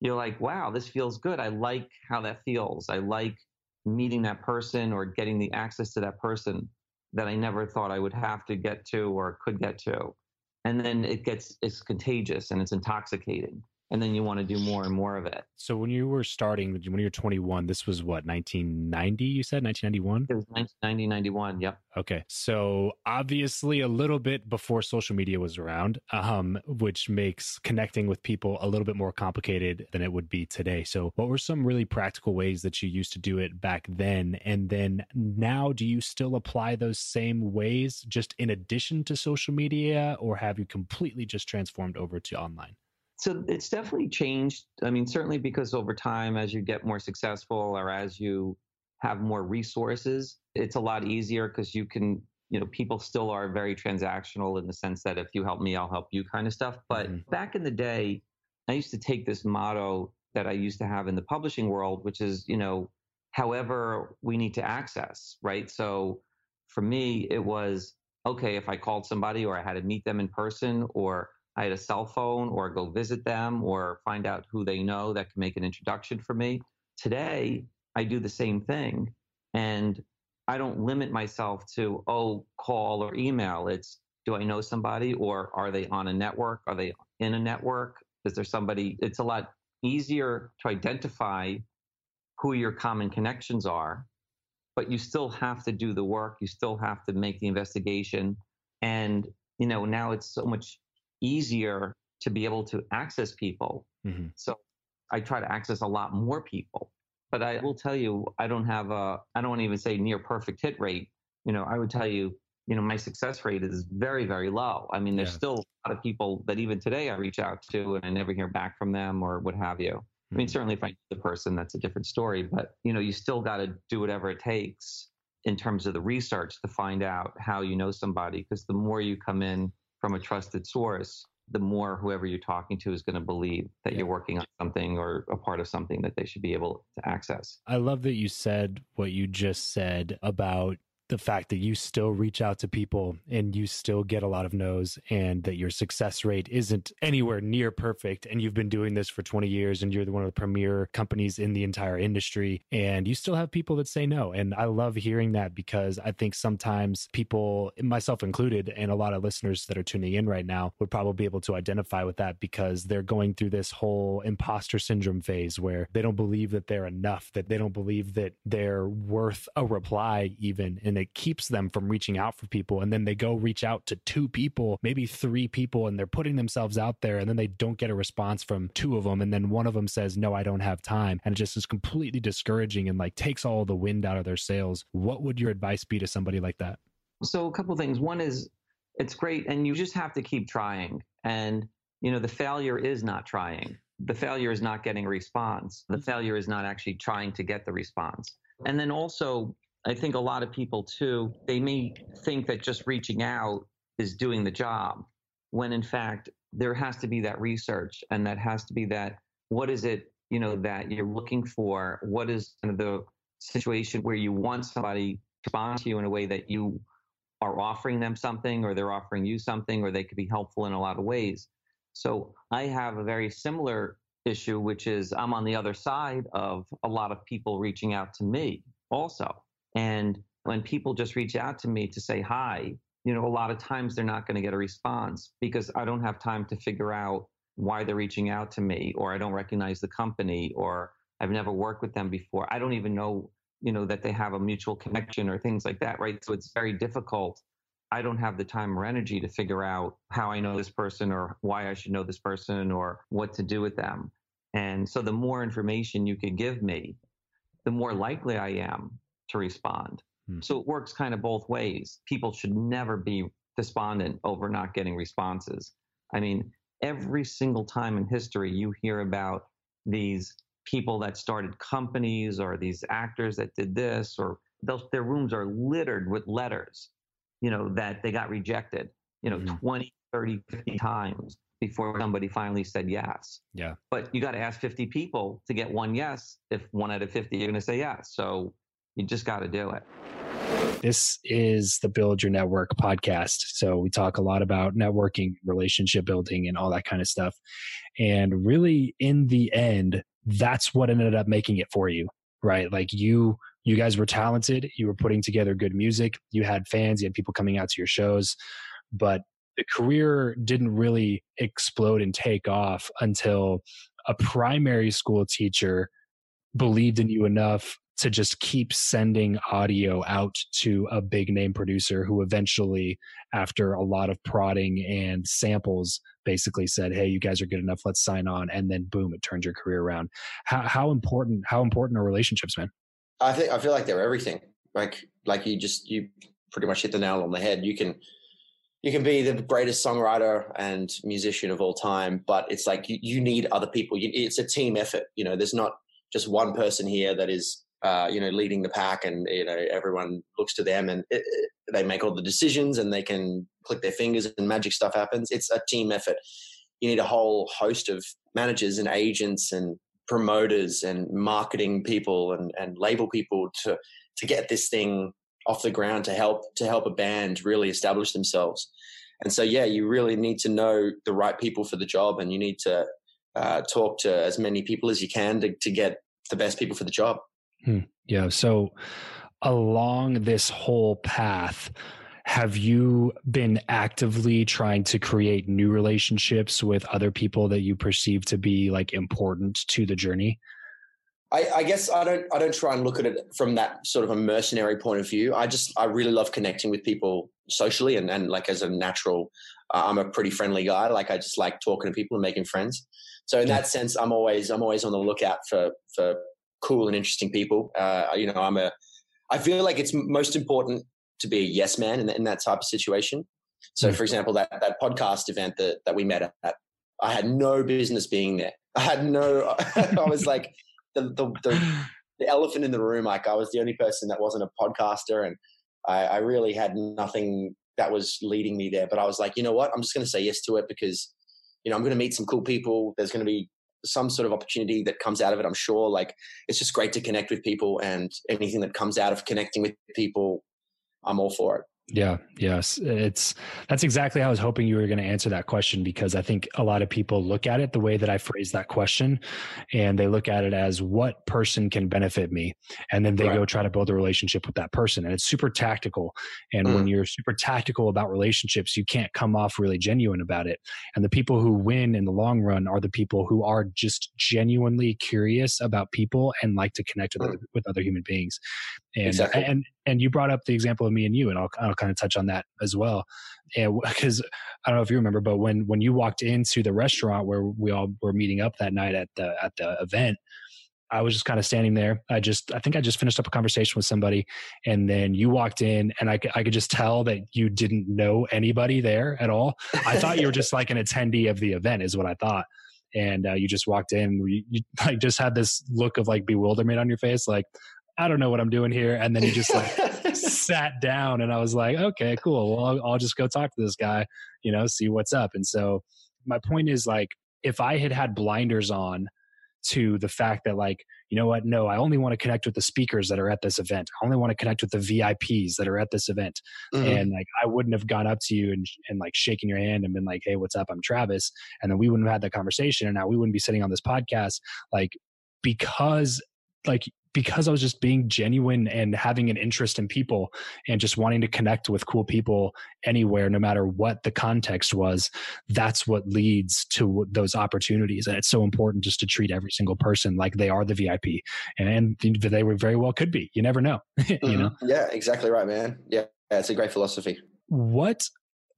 you're like, wow, this feels good. I like how that feels. I like meeting that person or getting the access to that person that I never thought I would have to get to or could get to. And then it gets, it's contagious and it's intoxicating and then you want to do more and more of it. So when you were starting, when you were 21, this was what, 1990, you said, 1991? It was 1990, 91, yep. Okay. So obviously a little bit before social media was around, um, which makes connecting with people a little bit more complicated than it would be today. So what were some really practical ways that you used to do it back then? And then now, do you still apply those same ways just in addition to social media, or have you completely just transformed over to online? So it's definitely changed. I mean, certainly because over time, as you get more successful or as you have more resources, it's a lot easier because you can, you know, people still are very transactional in the sense that if you help me, I'll help you kind of stuff. But mm-hmm. back in the day, I used to take this motto that I used to have in the publishing world, which is, you know, however we need to access, right? So for me, it was okay if I called somebody or I had to meet them in person or I had a cell phone or go visit them or find out who they know that can make an introduction for me. Today, I do the same thing. And I don't limit myself to, oh, call or email. It's, do I know somebody or are they on a network? Are they in a network? Is there somebody? It's a lot easier to identify who your common connections are, but you still have to do the work. You still have to make the investigation. And, you know, now it's so much easier to be able to access people. Mm-hmm. So I try to access a lot more people. But I will tell you, I don't have a, I don't want to even say near perfect hit rate. You know, I would tell you, you know, my success rate is very, very low. I mean, there's yeah. still a lot of people that even today I reach out to and I never hear back from them or what have you. I mean, certainly if I know the person, that's a different story. But you know, you still got to do whatever it takes in terms of the research to find out how you know somebody. Because the more you come in from a trusted source, the more whoever you're talking to is going to believe that yeah. you're working on something or a part of something that they should be able to access. I love that you said what you just said about the fact that you still reach out to people and you still get a lot of no's and that your success rate isn't anywhere near perfect and you've been doing this for 20 years and you're one of the premier companies in the entire industry and you still have people that say no. And i love hearing that because i think sometimes people myself included and a lot of listeners that are tuning in right now would probably be able to identify with that because they're going through this whole imposter syndrome phase where they don't believe that they're enough that they don't believe that they're worth a reply even and it keeps them from reaching out for people. And then they go reach out to two people, maybe three people, and they're putting themselves out there. And then they don't get a response from two of them. And then one of them says, No, I don't have time. And it just is completely discouraging and like takes all the wind out of their sails. What would your advice be to somebody like that? So, a couple things. One is it's great, and you just have to keep trying. And, you know, the failure is not trying. The failure is not getting a response. The mm-hmm. failure is not actually trying to get the response. And then also, I think a lot of people too, they may think that just reaching out is doing the job when in fact there has to be that research and that has to be that what is it, you know, that you're looking for? What is kind of the situation where you want somebody to respond to you in a way that you are offering them something or they're offering you something or they could be helpful in a lot of ways. So I have a very similar issue, which is I'm on the other side of a lot of people reaching out to me also. And when people just reach out to me to say hi, you know, a lot of times they're not going to get a response because I don't have time to figure out why they're reaching out to me or I don't recognize the company or I've never worked with them before. I don't even know, you know, that they have a mutual connection or things like that, right? So it's very difficult. I don't have the time or energy to figure out how I know this person or why I should know this person or what to do with them. And so the more information you can give me, the more likely I am to respond. Hmm. So it works kind of both ways. People should never be despondent over not getting responses. I mean, every single time in history you hear about these people that started companies or these actors that did this or those, their rooms are littered with letters, you know, that they got rejected, you know, mm-hmm. 20, 30, 50 times before somebody finally said yes. Yeah. But you got to ask 50 people to get one yes. If one out of 50 you're going to say yes. So you just got to do it. This is the Build Your Network podcast. So we talk a lot about networking, relationship building, and all that kind of stuff. And really, in the end, that's what ended up making it for you, right? Like you, you guys were talented. You were putting together good music. You had fans. You had people coming out to your shows, but the career didn't really explode and take off until a primary school teacher believed in you enough to just keep sending audio out to a big name producer who eventually, after a lot of prodding and samples, basically said, "Hey, you guys are good enough. Let's sign on." And then, boom, it turned your career around. How, how important? How important are relationships, man? I think I feel like they're everything. Like like you just you pretty much hit the nail on the head. You can you can be the greatest songwriter and musician of all time, but it's like you, you need other people. You, it's a team effort. You know, there's not just one person here that is uh, you know, leading the pack, and you know, everyone looks to them, and it, it, they make all the decisions, and they can click their fingers, and magic stuff happens. It's a team effort. You need a whole host of managers and agents and promoters and marketing people and, and label people to to get this thing off the ground to help to help a band really establish themselves. And so, yeah, you really need to know the right people for the job, and you need to uh, talk to as many people as you can to, to get the best people for the job. Hmm. Yeah. So along this whole path, have you been actively trying to create new relationships with other people that you perceive to be like important to the journey? I, I, guess I don't I don't try and look at it from that sort of a mercenary point of view. I just I really love connecting with people socially and, and like as a natural uh, I'm a pretty friendly guy. Like I just like talking to people and making friends. So in that sense, I'm always I'm always on the lookout for for cool and interesting people. Uh, you know, I'm a, I feel like it's most important to be a yes man in, in that type of situation. So, mm-hmm. for example, that that podcast event that that we met at, I had no business being there. I had no. I was like the, the the the elephant in the room. Like I was the only person that wasn't a podcaster, and I, I really had nothing that was leading me there. But I was like, you know what? I'm just going to say yes to it because you know I'm going to meet some cool people. There's going to be some sort of opportunity that comes out of it. I'm sure. Like it's just great to connect with people, and anything that comes out of connecting with people, I'm all for it. Yeah, yes. It's that's exactly how I was hoping you were going to answer that question because I think a lot of people look at it the way that I phrased that question and they look at it as what person can benefit me and then they right. go try to build a relationship with that person and it's super tactical and mm. when you're super tactical about relationships you can't come off really genuine about it and the people who win in the long run are the people who are just genuinely curious about people and like to connect with, mm. other, with other human beings and exactly. and and you brought up the example of me and you, and I'll, I'll kind of touch on that as well. Because I don't know if you remember, but when when you walked into the restaurant where we all were meeting up that night at the at the event, I was just kind of standing there. I just, I think I just finished up a conversation with somebody, and then you walked in, and I, I could just tell that you didn't know anybody there at all. I thought you were just like an attendee of the event, is what I thought. And uh, you just walked in, you, you like just had this look of like bewilderment on your face, like I don't know what I'm doing here. And then he just like sat down and I was like, okay, cool. Well, I'll, I'll, just go talk to this guy, you know, see what's up. And so my point is like, if I had had blinders on to the fact that like, you know what? No, I only want to connect with the speakers that are at this event. I only want to connect with the VIPs that are at this event. Mm-hmm. And like, I wouldn't have gone up to you and, and like shaking your hand and been like, Hey, what's up? I'm Travis. And then we wouldn't have had that conversation. And now we wouldn't be sitting on this podcast. Like, because like because I was just being genuine and having an interest in people and just wanting to connect with cool people anywhere, no matter what the context was, that's what leads to those opportunities. And it's so important just to treat every single person like they are the VIP. And they very well could be. You never know. Mm-hmm. you know? Yeah, exactly right, man. Yeah, it's a great philosophy. What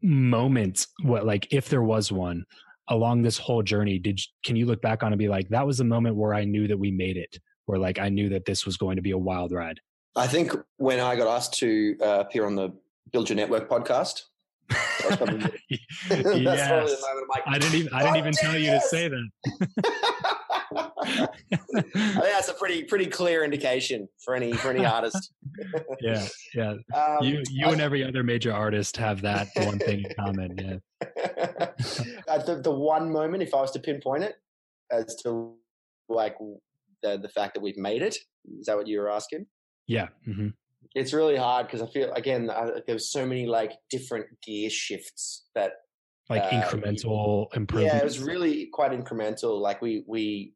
moment, what like if there was one, along this whole journey did can you look back on and be like that was the moment where i knew that we made it where like I knew that this was going to be a wild ride? I think when I got asked to uh, appear on the Build Your Network podcast. yes. I didn't even I didn't even tell you to say that. I think that's a pretty pretty clear indication for any for any artist. yeah, yeah. Um, you you I, and every other major artist have that one thing in common. Yeah. the, the one moment, if I was to pinpoint it, as to like the the fact that we've made it. Is that what you were asking? Yeah. Mm-hmm. It's really hard because I feel again I, there's so many like different gear shifts that like uh, incremental improvement. Yeah, it was really quite incremental. Like we we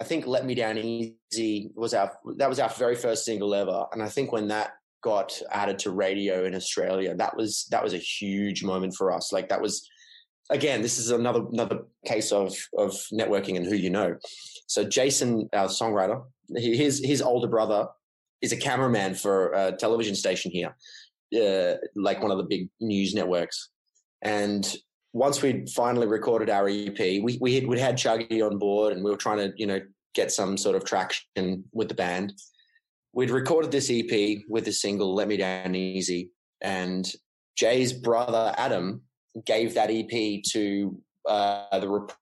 I think "Let Me Down Easy" was our that was our very first single ever, and I think when that got added to radio in Australia, that was that was a huge moment for us. Like that was again, this is another another case of of networking and who you know. So Jason, our songwriter, his his older brother is a cameraman for a television station here, uh, like one of the big news networks. And once we'd finally recorded our EP, we we had, we'd had Chuggy on board, and we were trying to you know get some sort of traction with the band. We'd recorded this EP with the single "Let Me Down Easy," and Jay's brother Adam gave that EP to uh, the reporter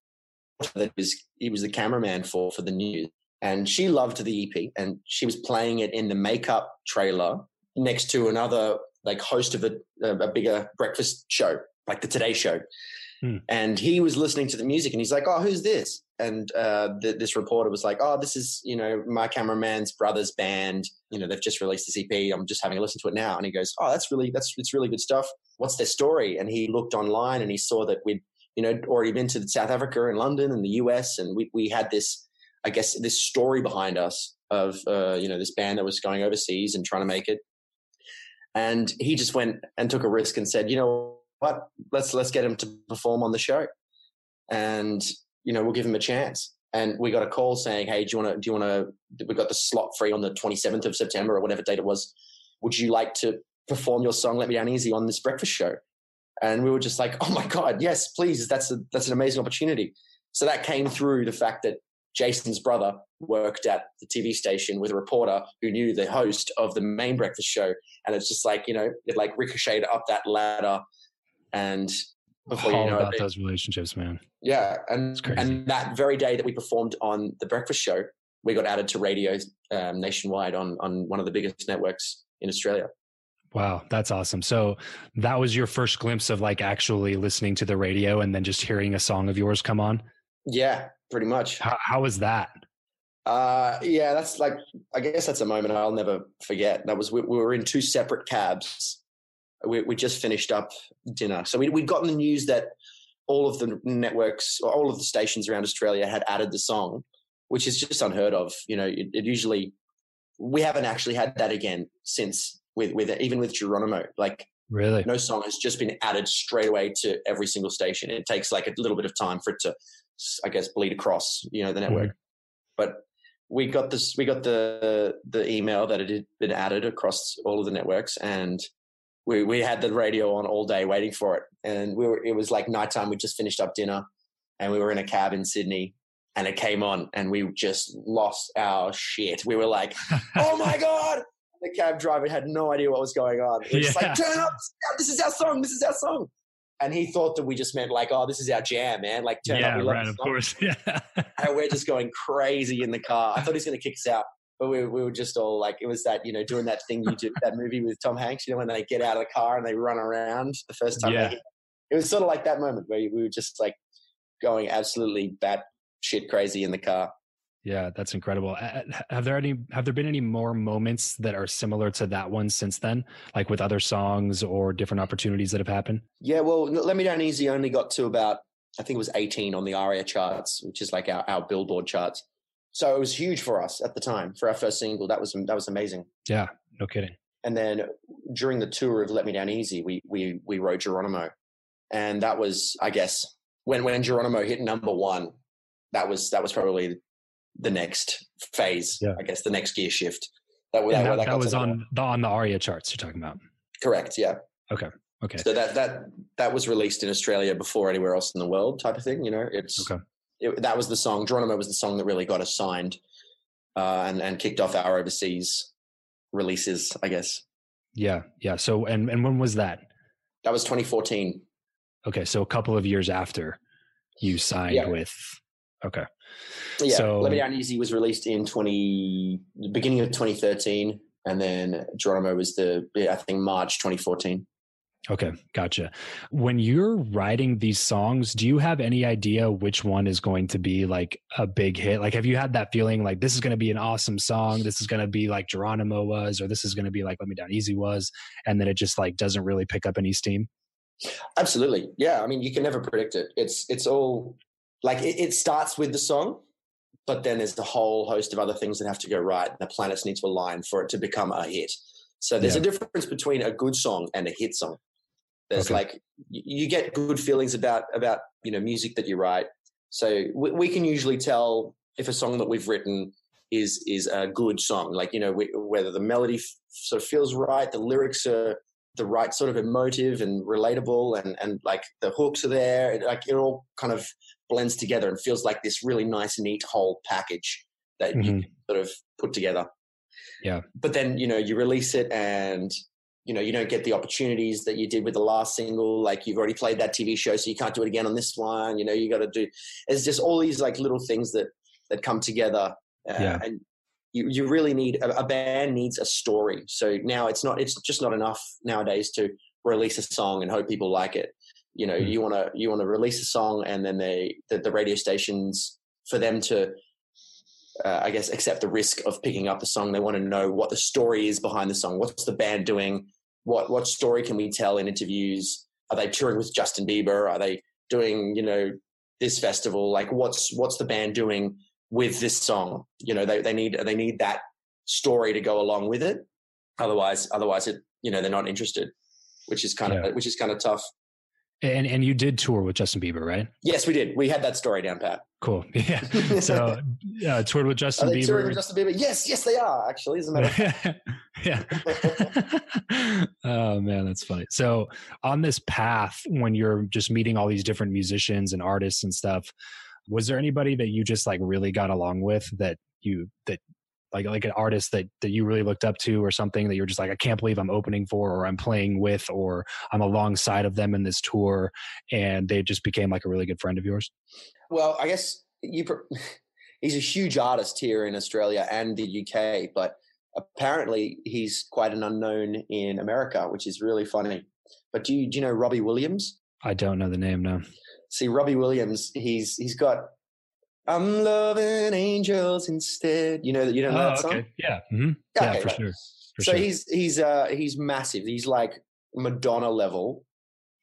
that was he was the cameraman for for the news, and she loved the EP, and she was playing it in the makeup trailer next to another like host of a, a bigger breakfast show, like the Today Show. Hmm. And he was listening to the music, and he's like, "Oh, who's this?" And uh, the, this reporter was like, "Oh, this is you know my cameraman's brother's band. You know they've just released this EP. I'm just having a listen to it now." And he goes, "Oh, that's really that's it's really good stuff. What's their story?" And he looked online and he saw that we'd you know already been to South Africa and London and the US, and we we had this I guess this story behind us of uh, you know this band that was going overseas and trying to make it. And he just went and took a risk and said, you know what, let's let's get him to perform on the show, and you know we'll give him a chance. And we got a call saying, hey, do you want to do you want to? We got the slot free on the 27th of September or whatever date it was. Would you like to perform your song "Let Me Down Easy" on this breakfast show? And we were just like, oh my god, yes, please, that's a, that's an amazing opportunity. So that came through the fact that Jason's brother worked at the TV station with a reporter who knew the host of the main breakfast show. And it's just like, you know, it like ricocheted up that ladder and before All you know about it, those relationships, man. Yeah, and and that very day that we performed on the breakfast show, we got added to radio um, nationwide on on one of the biggest networks in Australia. Wow, that's awesome. So that was your first glimpse of like actually listening to the radio and then just hearing a song of yours come on? Yeah, pretty much. How, how was that? Uh, yeah, that's like, I guess that's a moment I'll never forget. That was, we, we were in two separate cabs. We, we just finished up dinner. So we, we'd gotten the news that all of the networks, or all of the stations around Australia had added the song, which is just unheard of. You know, it, it usually, we haven't actually had that again since with with even with Geronimo. Like really, no song has just been added straight away to every single station. It takes like a little bit of time for it to, I guess, bleed across you know the network. Mm-hmm. But we got this. We got the the email that it had been added across all of the networks, and we we had the radio on all day waiting for it. And we were. It was like nighttime. We just finished up dinner, and we were in a cab in Sydney, and it came on and we just lost our shit. We were like, oh my God, the cab driver had no idea what was going on. He was yeah. like, turn up, this is our song, this is our song. And he thought that we just meant like, oh, this is our jam, man. Like, turn yeah, up. Yeah, right, of course. Yeah. and we're just going crazy in the car. I thought he was going to kick us out. But we, we were just all like, it was that, you know, doing that thing you do, that movie with Tom Hanks, you know, when they get out of the car and they run around the first time. Yeah. They, it was sort of like that moment where we were just like going absolutely bat shit crazy in the car. Yeah, that's incredible. Have there any have there been any more moments that are similar to that one since then, like with other songs or different opportunities that have happened? Yeah, well, Let Me Down Easy only got to about I think it was 18 on the ARIA charts, which is like our, our Billboard charts. So it was huge for us at the time for our first single. That was that was amazing. Yeah, no kidding. And then during the tour of Let Me Down Easy, we we we wrote Geronimo, and that was I guess when when Geronimo hit number one, that was that was probably the next phase. Yeah. I guess the next gear shift. That, that, that, that was on the on the ARIA charts you're talking about. Correct. Yeah. Okay. Okay. So that that that was released in Australia before anywhere else in the world, type of thing. You know, it's okay. It, that was the song. Geronimo was the song that really got us signed, uh, and and kicked off our overseas releases. I guess. Yeah. Yeah. So and and when was that? That was 2014. Okay, so a couple of years after you signed yeah. with. Okay. Yeah, so, Let Me Down Easy was released in 20, the beginning of 2013, and then Geronimo was the, I think, March 2014. Okay, gotcha. When you're writing these songs, do you have any idea which one is going to be like a big hit? Like, have you had that feeling like this is going to be an awesome song? This is going to be like Geronimo was, or this is going to be like Let Me Down Easy was, and then it just like doesn't really pick up any steam? Absolutely. Yeah. I mean, you can never predict it. It's, it's all like it, it starts with the song but then there's a whole host of other things that have to go right. The planets need to align for it to become a hit. So there's yeah. a difference between a good song and a hit song. There's okay. like you get good feelings about about you know music that you write. So we, we, can usually tell if a song that we've written is is a good song. Like you know we, whether the melody f- sort of feels right, the lyrics are the right sort of emotive and relatable, and and like the hooks are there. It, Like it all kind of blends together and feels like this really nice, neat whole package that mm-hmm. you sort of put together. Yeah. But then, you know, you release it and, you know, you don't get the opportunities that you did with the last single. Like you've already played that TV show, so you can't do it again on this one. You know, you got to do, it's just all these like little things that, that come together. Uh, yeah. And you, you really need, a, a band needs a story. So now it's not, it's just not enough nowadays to release a song and hope people like it. You know mm. you want to you want to release a song and then they the, the radio stations for them to uh, i guess accept the risk of picking up the song. They want to know what the story is behind the song. What's the band doing? What what story can we tell in interviews? Are they touring with justin bieber? Are they doing you know this festival? Like what's what's the band doing with this song you know they, they need they need that story to go along with it otherwise otherwise it you know they're not interested which is kind of which is kind of tough and and you did tour with Justin Bieber, right? Yes, we did. We had that story down pat. Cool. Yeah. So uh, toured with Justin Bieber. With Justin Bieber. Yes, yes, they are actually. As a matter. yeah. oh man, that's funny. So on this path, when you're just meeting all these different musicians and artists and stuff, was there anybody that you just like really got along with that you that like like an artist that that you really looked up to or something that you're just like I can't believe I'm opening for or I'm playing with or I'm alongside of them in this tour and they just became like a really good friend of yours? Well, I guess you he's a huge artist here in Australia and the UK, but apparently he's quite an unknown in America, which is really funny. But do you do you know Robbie Williams? I don't know the name, no. See, Robbie Williams, he's he's got I'm loving angels instead. You know that you don't know oh, that song? Okay. Yeah. Mm-hmm. Yeah, okay, for right. sure. For so sure. he's he's uh he's massive. He's like Madonna level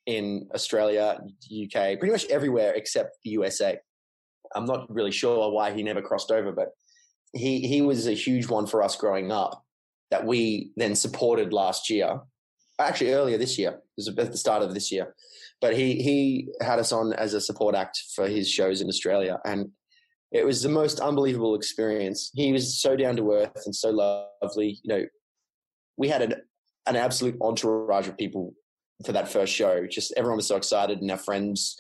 in Australia, UK, pretty much everywhere except the USA. I'm not really sure why he never crossed over, but he he was a huge one for us growing up that we then supported last year. Actually, earlier this year, it was at the start of this year, but he he had us on as a support act for his shows in Australia, and it was the most unbelievable experience. He was so down to earth and so lovely. You know, we had an an absolute entourage of people for that first show. Just everyone was so excited, and our friends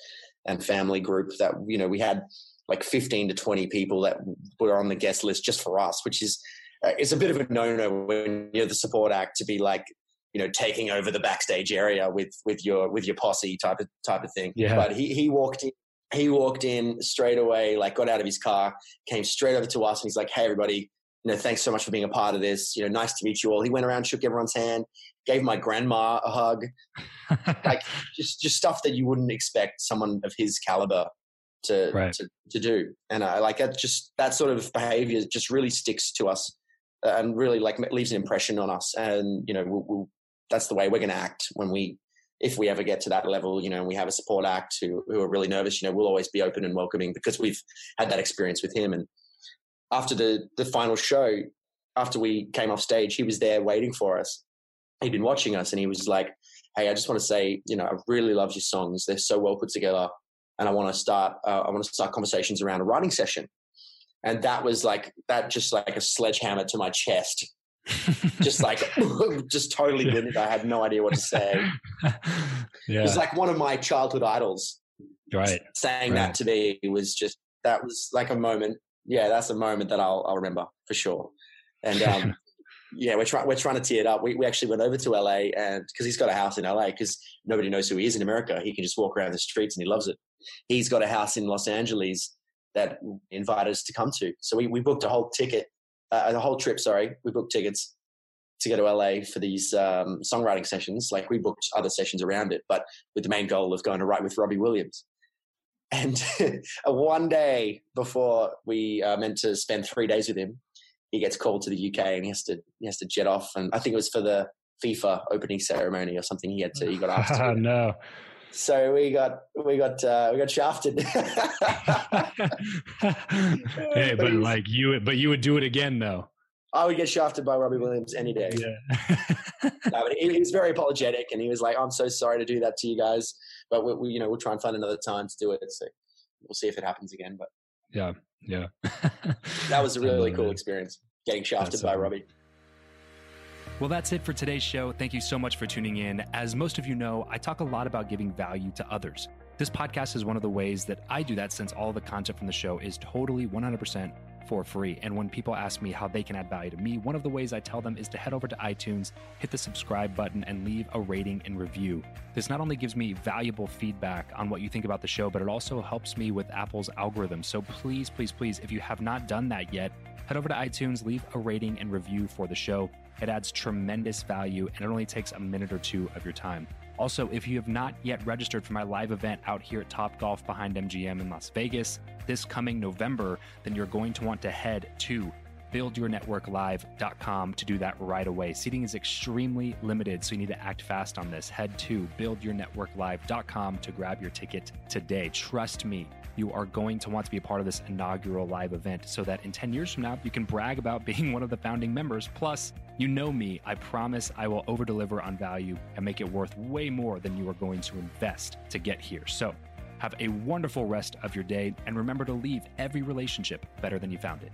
and family group that you know we had like 15 to 20 people that were on the guest list just for us, which is uh, it's a bit of a no-no when you're the support act to be like you know taking over the backstage area with with your with your posse type of type of thing. Yeah. But he he walked in he walked in straight away, like got out of his car, came straight over to us, and he's like, "Hey, everybody, you know, thanks so much for being a part of this. You know, nice to meet you all." He went around, shook everyone's hand, gave my grandma a hug, like just just stuff that you wouldn't expect someone of his caliber to right. to, to do. And I like that. Just that sort of behavior just really sticks to us uh, and really like leaves an impression on us. And you know, we'll, we'll, that's the way we're going to act when we if we ever get to that level, you know, and we have a support act who, who are really nervous, you know, we'll always be open and welcoming because we've had that experience with him. And after the the final show, after we came off stage, he was there waiting for us. He'd been watching us, and he was like, "Hey, I just want to say, you know, I really love your songs. They're so well put together, and I want to start. Uh, I want to start conversations around a writing session." And that was like that, just like a sledgehammer to my chest just like just totally didn't. I had no idea what to say. yeah. It was like one of my childhood idols. Right. Saying right. that to me was just that was like a moment. Yeah, that's a moment that I'll I'll remember for sure. And um, yeah, we're trying we're trying to tee it up. We we actually went over to LA and because he's got a house in LA because nobody knows who he is in America. He can just walk around the streets and he loves it. He's got a house in Los Angeles that invited us to come to. So we we booked a whole ticket uh, the whole trip. Sorry, we booked tickets to go to LA for these um, songwriting sessions. Like we booked other sessions around it, but with the main goal of going to write with Robbie Williams. And one day before we uh, meant to spend three days with him, he gets called to the UK and he has to he has to jet off. And I think it was for the FIFA opening ceremony or something. He had to he got asked. To no. So we got we got uh, we got shafted. hey, but like you, but you would do it again though. I would get shafted by Robbie Williams any day. Yeah. no, but he, he, was very apologetic, and he was like, "I'm so sorry to do that to you guys, but we, we, you know, we'll try and find another time to do it. So we'll see if it happens again." But yeah, yeah, that was a really cool experience getting shafted by Robbie. Well, that's it for today's show. Thank you so much for tuning in. As most of you know, I talk a lot about giving value to others. This podcast is one of the ways that I do that since all the content from the show is totally 100% for free. And when people ask me how they can add value to me, one of the ways I tell them is to head over to iTunes, hit the subscribe button, and leave a rating and review. This not only gives me valuable feedback on what you think about the show, but it also helps me with Apple's algorithm. So please, please, please, if you have not done that yet, head over to iTunes, leave a rating and review for the show. It adds tremendous value and it only takes a minute or two of your time. Also, if you have not yet registered for my live event out here at Top Golf behind MGM in Las Vegas this coming November, then you're going to want to head to buildyournetworklive.com to do that right away. Seating is extremely limited, so you need to act fast on this. Head to buildyournetworklive.com to grab your ticket today. Trust me, you are going to want to be a part of this inaugural live event so that in 10 years from now, you can brag about being one of the founding members. Plus, you know me, I promise I will over deliver on value and make it worth way more than you are going to invest to get here. So, have a wonderful rest of your day and remember to leave every relationship better than you found it.